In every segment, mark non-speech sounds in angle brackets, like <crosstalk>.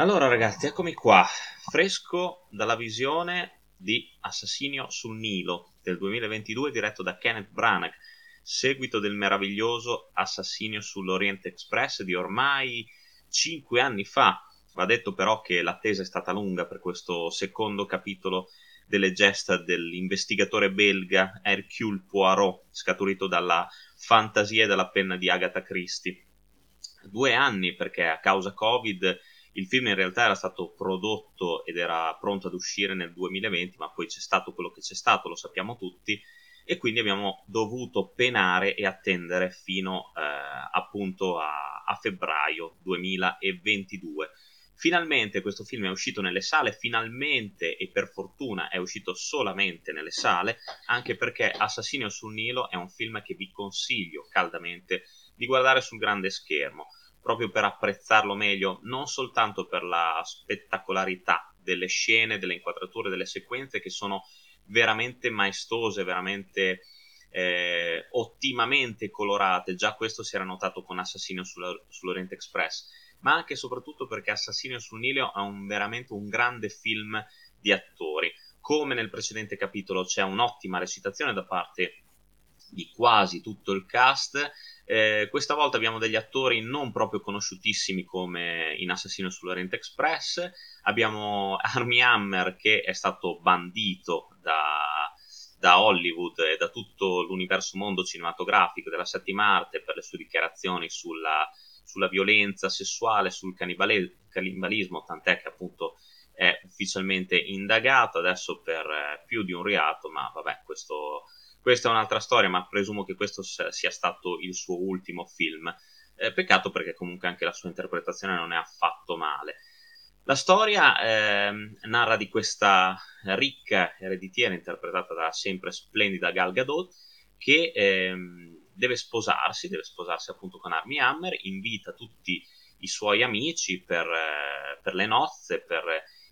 Allora ragazzi, eccomi qua, fresco dalla visione di Assassinio sul Nilo del 2022 diretto da Kenneth Branagh, seguito del meraviglioso Assassinio sull'Orient Express di ormai 5 anni fa. Va detto però che l'attesa è stata lunga per questo secondo capitolo delle gesta dell'investigatore belga Hercule Poirot, scaturito dalla fantasia e dalla penna di Agatha Christie. Due anni perché a causa Covid il film in realtà era stato prodotto ed era pronto ad uscire nel 2020, ma poi c'è stato quello che c'è stato, lo sappiamo tutti, e quindi abbiamo dovuto penare e attendere fino eh, appunto a, a febbraio 2022. Finalmente questo film è uscito nelle sale, finalmente e per fortuna è uscito solamente nelle sale, anche perché Assassinio sul Nilo è un film che vi consiglio caldamente di guardare sul grande schermo proprio per apprezzarlo meglio, non soltanto per la spettacolarità delle scene, delle inquadrature, delle sequenze che sono veramente maestose, veramente eh, ottimamente colorate, già questo si era notato con Assassino sull'Orient Express, ma anche e soprattutto perché Assassino sul Nilo è un, veramente un grande film di attori. Come nel precedente capitolo c'è un'ottima recitazione da parte di quasi tutto il cast, eh, questa volta abbiamo degli attori non proprio conosciutissimi come in Assassino sull'Orient Express. Abbiamo Armie Hammer che è stato bandito da, da, Hollywood e da tutto l'universo mondo cinematografico della settima arte per le sue dichiarazioni sulla, sulla violenza sessuale, sul cannibalismo, tant'è che appunto è ufficialmente indagato adesso per eh, più di un reato, ma vabbè, questo questa è un'altra storia, ma presumo che questo sia stato il suo ultimo film. Eh, peccato perché comunque anche la sua interpretazione non è affatto male. La storia eh, narra di questa ricca ereditiera interpretata da sempre splendida Gal Gadot che eh, deve sposarsi, deve sposarsi appunto con Armie Hammer, invita tutti i suoi amici per, eh, per le nozze, per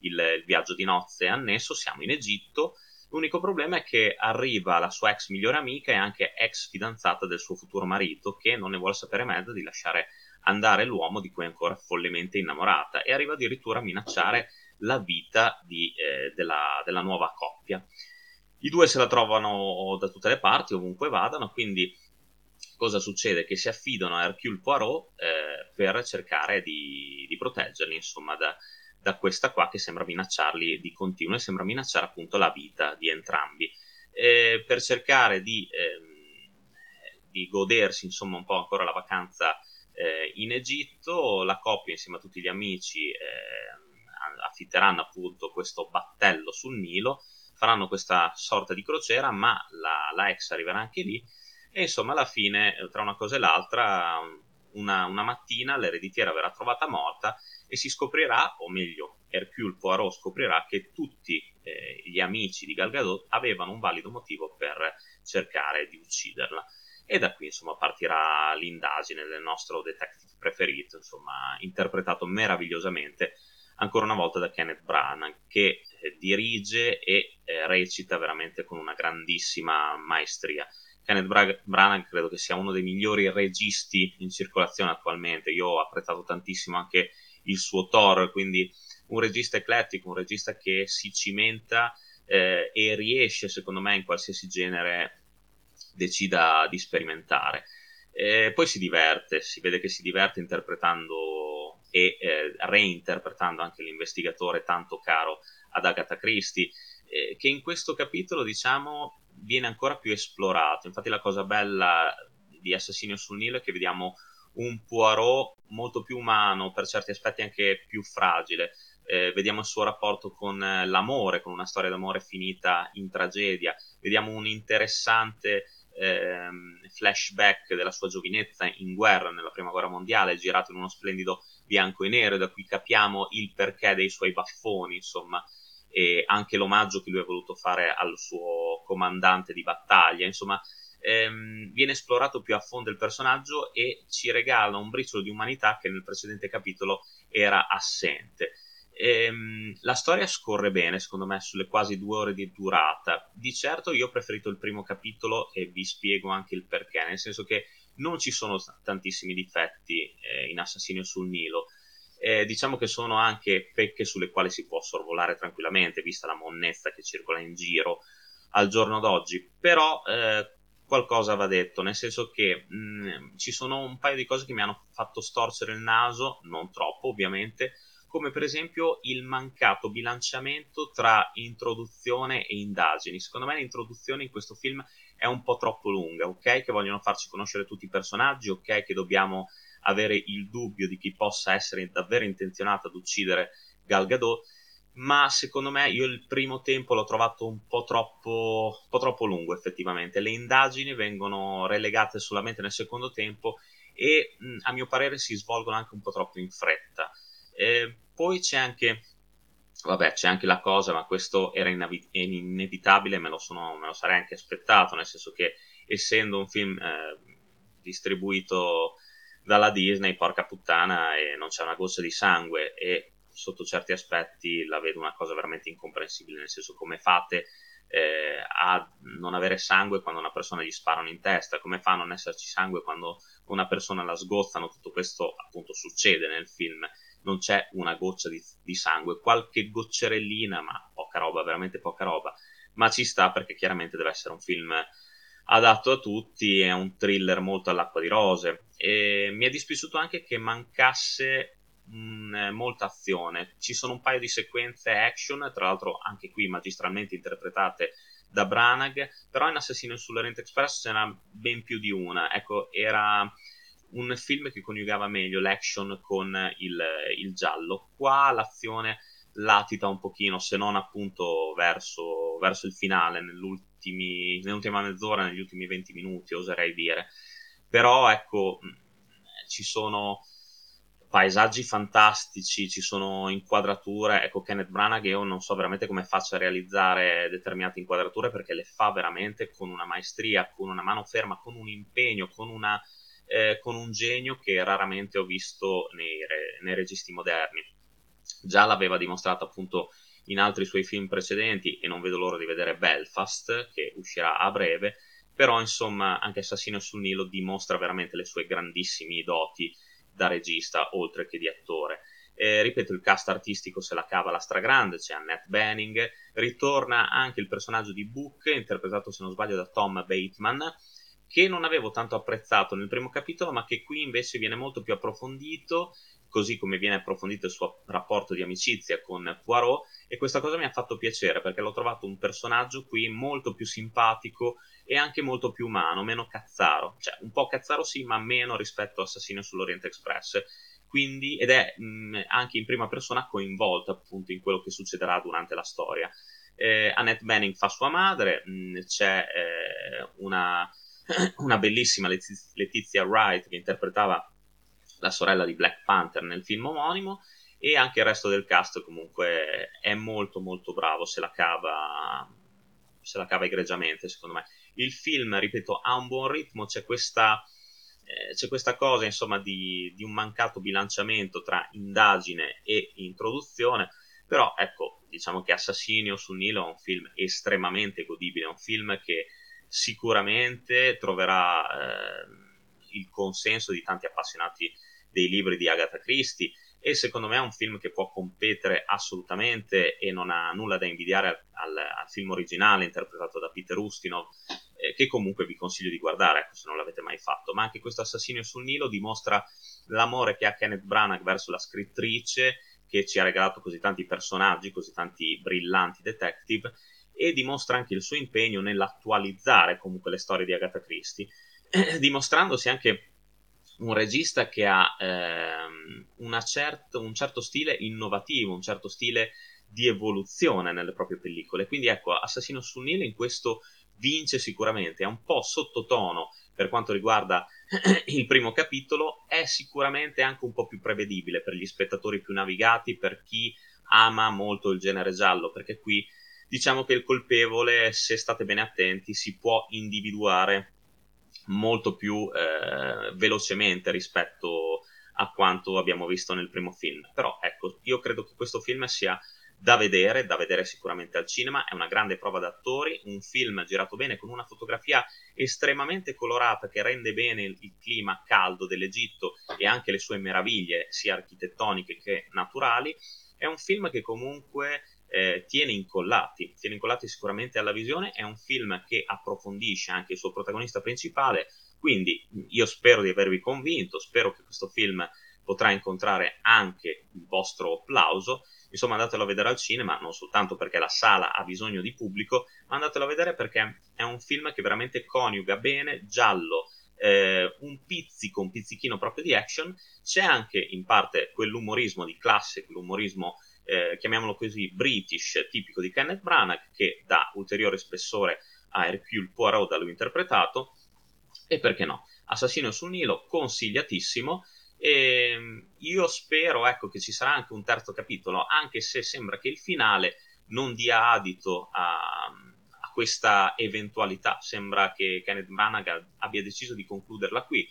il, il, viaggio di nozze annesso, siamo in Egitto, L'unico problema è che arriva la sua ex migliore amica e anche ex fidanzata del suo futuro marito, che non ne vuole sapere mezzo di lasciare andare l'uomo di cui è ancora follemente innamorata e arriva addirittura a minacciare la vita di, eh, della, della nuova coppia. I due se la trovano da tutte le parti, ovunque vadano, quindi cosa succede? Che si affidano a Hercule Poirot eh, per cercare di, di proteggerli, insomma, da, da questa qua che sembra minacciarli di continuo e sembra minacciare appunto la vita di entrambi. Eh, per cercare di, ehm, di, godersi insomma un po' ancora la vacanza eh, in Egitto, la coppia insieme a tutti gli amici eh, affitteranno appunto questo battello sul Nilo, faranno questa sorta di crociera, ma la, la ex arriverà anche lì e insomma alla fine tra una cosa e l'altra una, una mattina l'ereditiera verrà trovata morta e si scoprirà, o meglio, Hercule Poirot scoprirà che tutti eh, gli amici di Gal Gadot avevano un valido motivo per cercare di ucciderla. E da qui, insomma, partirà l'indagine del nostro detective preferito, insomma, interpretato meravigliosamente ancora una volta da Kenneth Branagh, che eh, dirige e eh, recita veramente con una grandissima maestria. Kenneth Branagh credo che sia uno dei migliori registi in circolazione attualmente. Io ho apprezzato tantissimo anche il suo Thor, quindi un regista eclettico, un regista che si cimenta eh, e riesce, secondo me, in qualsiasi genere decida di sperimentare. E poi si diverte, si vede che si diverte interpretando e eh, reinterpretando anche l'investigatore tanto caro ad Agatha Christie, eh, che in questo capitolo, diciamo, viene ancora più esplorato. Infatti la cosa bella di Assassinio sul Nilo è che vediamo un Poirot molto più umano, per certi aspetti anche più fragile. Eh, vediamo il suo rapporto con eh, l'amore, con una storia d'amore finita in tragedia. Vediamo un interessante eh, flashback della sua giovinezza in guerra, nella prima guerra mondiale, girato in uno splendido bianco e nero, da cui capiamo il perché dei suoi baffoni, insomma, e anche l'omaggio che lui ha voluto fare al suo comandante di battaglia. Insomma, ehm, viene esplorato più a fondo il personaggio e ci regala un briciolo di umanità che nel precedente capitolo era assente. Ehm, la storia scorre bene, secondo me, sulle quasi due ore di durata. Di certo io ho preferito il primo capitolo e vi spiego anche il perché, nel senso che non ci sono tantissimi difetti eh, in Assassinio sul Nilo. Eh, diciamo che sono anche pecche sulle quali si può sorvolare tranquillamente, vista la monnezza che circola in giro al giorno d'oggi, però eh, qualcosa va detto, nel senso che mh, mm, ci sono un paio di cose che mi hanno fatto storcere il naso, non troppo ovviamente, come per esempio il mancato bilanciamento tra introduzione e indagini. Secondo me l'introduzione in questo film è un po' troppo lunga, ok? Che vogliono farci conoscere tutti i personaggi, ok? Che dobbiamo avere il dubbio di chi possa essere davvero intenzionato ad uccidere Gal Gadot, ma secondo me io il primo tempo l'ho trovato un po' troppo, un po troppo lungo effettivamente. Le indagini vengono relegate solamente nel secondo tempo e a mio parere si svolgono anche un po' troppo in fretta. Eh, poi c'è anche, vabbè, c'è anche la cosa, ma questo era inavi- inevitabile, me lo, sono, me lo, sarei anche aspettato, nel senso che essendo un film eh, distribuito dalla Disney, porca puttana, e non c'è una goccia di sangue e sotto certi aspetti la vedo una cosa veramente incomprensibile, nel senso come fate eh, a non avere sangue quando una persona gli sparano in testa, come fa a non esserci sangue quando una persona la sgozzano, tutto questo appunto succede nel film, non c'è una goccia di, di sangue, qualche goccerellina, ma poca roba, veramente poca roba, ma ci sta perché chiaramente deve essere un film adatto a tutti, è un thriller molto all'acqua di rose e mi è dispiaciuto anche che mancasse mh, molta azione. Ci sono un paio di sequenze action, tra l'altro anche qui magistralmente interpretate da Branagh, però in Assassino sull'Orient Express c'era ben più di una. Ecco, era un film che coniugava meglio l'action con il, il giallo. Qua l'azione latita un pochino, se non appunto verso, verso il finale, nell'ultima mezz'ora, negli ultimi 20 minuti, oserei dire. Però ecco, ci sono paesaggi fantastici, ci sono inquadrature. Ecco, Kenneth Branagh io non so veramente come faccia a realizzare determinate inquadrature perché le fa veramente con una maestria, con una mano ferma, con un impegno, con, una, eh, con un genio che raramente ho visto nei, nei registi moderni. Già l'aveva dimostrato appunto in altri suoi film precedenti e non vedo l'ora di vedere Belfast che uscirà a breve, però insomma anche Assassino sul Nilo dimostra veramente le sue grandissime doti da regista oltre che di attore. Eh, ripeto, il cast artistico se la cava la stragrande, c'è Annette Benning, ritorna anche il personaggio di Book, interpretato se non sbaglio da Tom Bateman, che non avevo tanto apprezzato nel primo capitolo, ma che qui invece viene molto più approfondito, così come viene approfondito il suo rapporto di amicizia con Poirot, e questa cosa mi ha fatto piacere perché l'ho trovato un personaggio qui molto più simpatico e anche molto più umano, meno cazzaro, cioè un po' cazzaro sì, ma meno rispetto a Assassino sull'Orient Express. Quindi, ed è mh, anche in prima persona coinvolta appunto in quello che succederà durante la storia. Eh, Annette Benning fa sua madre, mh, c'è eh, una, una, bellissima Letizia Wright che interpretava la sorella di Black Panther nel film omonimo e anche il resto del cast comunque è molto molto bravo, se la cava, se la cava egregiamente secondo me. Il film, ripeto, ha un buon ritmo, c'è questa, eh, c'è questa cosa, insomma, di, di, un mancato bilanciamento tra indagine e introduzione, però ecco, diciamo che Assassinio sul Nilo è un film estremamente godibile, è un film che sicuramente troverà eh, il consenso di tanti appassionati dei libri di Agatha Christie e secondo me è un film che può competere assolutamente e non ha nulla da invidiare al, al, al film originale interpretato da Peter Ustinov eh, che comunque vi consiglio di guardare ecco, se non l'avete mai fatto. Ma anche questo Assassinio sul Nilo dimostra l'amore che ha Kenneth Branagh verso la scrittrice che ci ha regalato così tanti personaggi così tanti brillanti detective e dimostra anche il suo impegno nell'attualizzare comunque le storie di Agatha Christie <clears throat> dimostrandosi anche un regista che ha ehm, certo, un certo stile innovativo, un certo stile di evoluzione nelle proprie pellicole. Quindi ecco, Assassino sul Nilo in questo vince sicuramente, è un po' sottotono per quanto riguarda <clears throat> il primo capitolo, è sicuramente anche un po' più prevedibile per gli spettatori più navigati, per chi ama molto il genere giallo, perché qui diciamo che il colpevole, se state bene attenti, si può individuare molto più eh, velocemente rispetto a quanto abbiamo visto nel primo film. Però ecco, io credo che questo film sia da vedere, da vedere sicuramente al cinema, è una grande prova d'attori, un film girato bene con una fotografia estremamente colorata che rende bene il, il clima caldo dell'Egitto e anche le sue meraviglie sia architettoniche che naturali, è un film che comunque eh, tiene incollati, tiene incollati sicuramente alla visione, è un film che approfondisce anche il suo protagonista principale, quindi io spero di avervi convinto, spero che questo film potrà incontrare anche il vostro applauso. Insomma, andatelo a vedere al cinema, non soltanto perché la sala ha bisogno di pubblico, ma andatelo a vedere perché è un film che veramente coniuga bene giallo, eh, un pizzico, un pizzichino proprio di action, c'è anche in parte quell'umorismo di classe, quell'umorismo, eh, chiamiamolo così, british, tipico di Kenneth Branagh, che dà ulteriore spessore a Hercule Poirot da lui interpretato, e perché no? Assassino sul Nilo, consigliatissimo, e ehm, io spero ecco, che ci sarà anche un terzo capitolo, anche se sembra che il finale non dia adito a, a questa eventualità. Sembra che Kenneth Branagh abbia deciso di concluderla qui.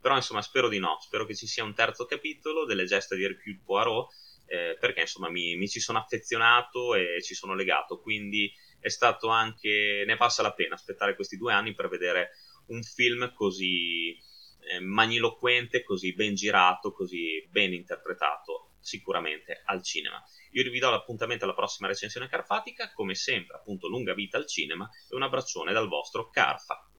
Però insomma spero di no, spero che ci sia un terzo capitolo delle gesta di Hercule Poirot, eh, perché insomma mi, mi, ci sono affezionato e ci sono legato, quindi è stato anche, ne passa la pena aspettare questi due anni per vedere un film così, eh, magniloquente, così ben girato, così ben interpretato sicuramente al cinema. Io vi do l'appuntamento alla prossima recensione carfatica, come sempre appunto lunga vita al cinema e un abbraccione dal vostro Carfa.